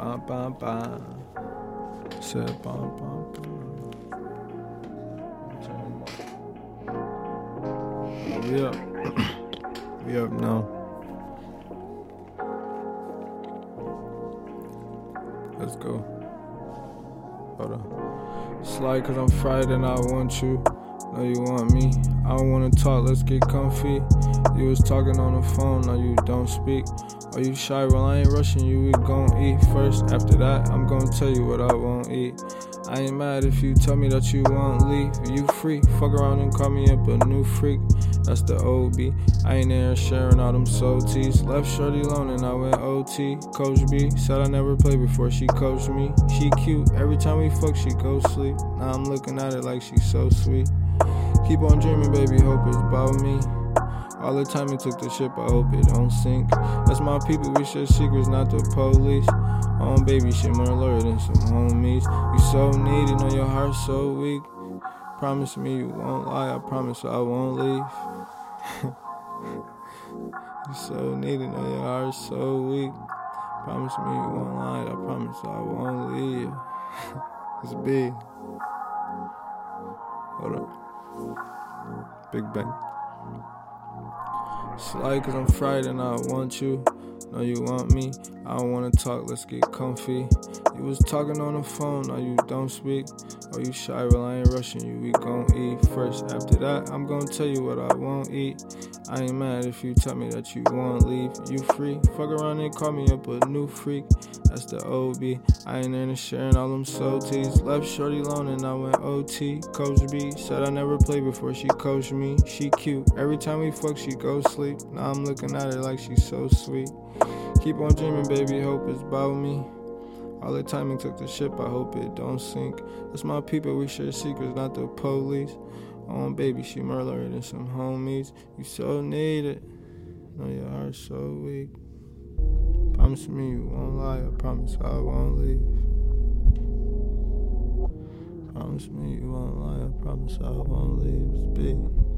bam, bam, bam. Said bam, bam, bam. We up. we up now. Let's go. Hold on. Slide cause I'm fried and I want you. No, you want me. I don't wanna talk, let's get comfy. You was talking on the phone, now you don't speak. Are you shy? Well, I ain't rushing you, we gon' eat first. After that, I'm gon' tell you what I won't eat. I ain't mad if you tell me that you won't leave. You free, fuck around and call me up a new freak. That's the OB. I ain't there sharing all them soul teas. Left shorty alone and I went OT. Coach B said I never played before she coached me. She cute, every time we fuck, she go sleep. Now I'm looking at her like she's so sweet. Keep on dreaming, baby, hope it's about me. All the time you took the ship, I hope it don't sink. That's my people, we share secrets, not the police. On baby, shit more loyal than some homies. You so needy, know your heart so weak. Promise me you won't lie, I promise I won't leave. you so needy, know your heart so weak. Promise me you won't lie, I promise I won't leave. it's big. Hold up. Big bang. Slide cause I'm frightened, I want you. No, you want me. I don't wanna talk, let's get comfy. You was talking on the phone, now you don't speak. Are you shy? Well, I ain't rushing you, we gon' eat first. After that, I'm gon' tell you what I won't eat. I ain't mad if you tell me that you won't leave. You free, fuck around and call me up a new freak. That's the OB. I ain't into sharing all them salties. Left shorty alone and I went OT. Coach B said I never played before she coached me. She cute. Every time we fuck, she go sleep. Now I'm looking at her like she's so sweet. Keep on dreaming, baby. Hope it's about me. All the time it took the ship, I hope it don't sink. That's my people, we share secrets, not the police. On baby, she loyal than some homies. You so need it. Know your heart so weak. Promise me you won't lie, I promise I won't leave. Promise me you won't lie, I promise I won't leave. It's.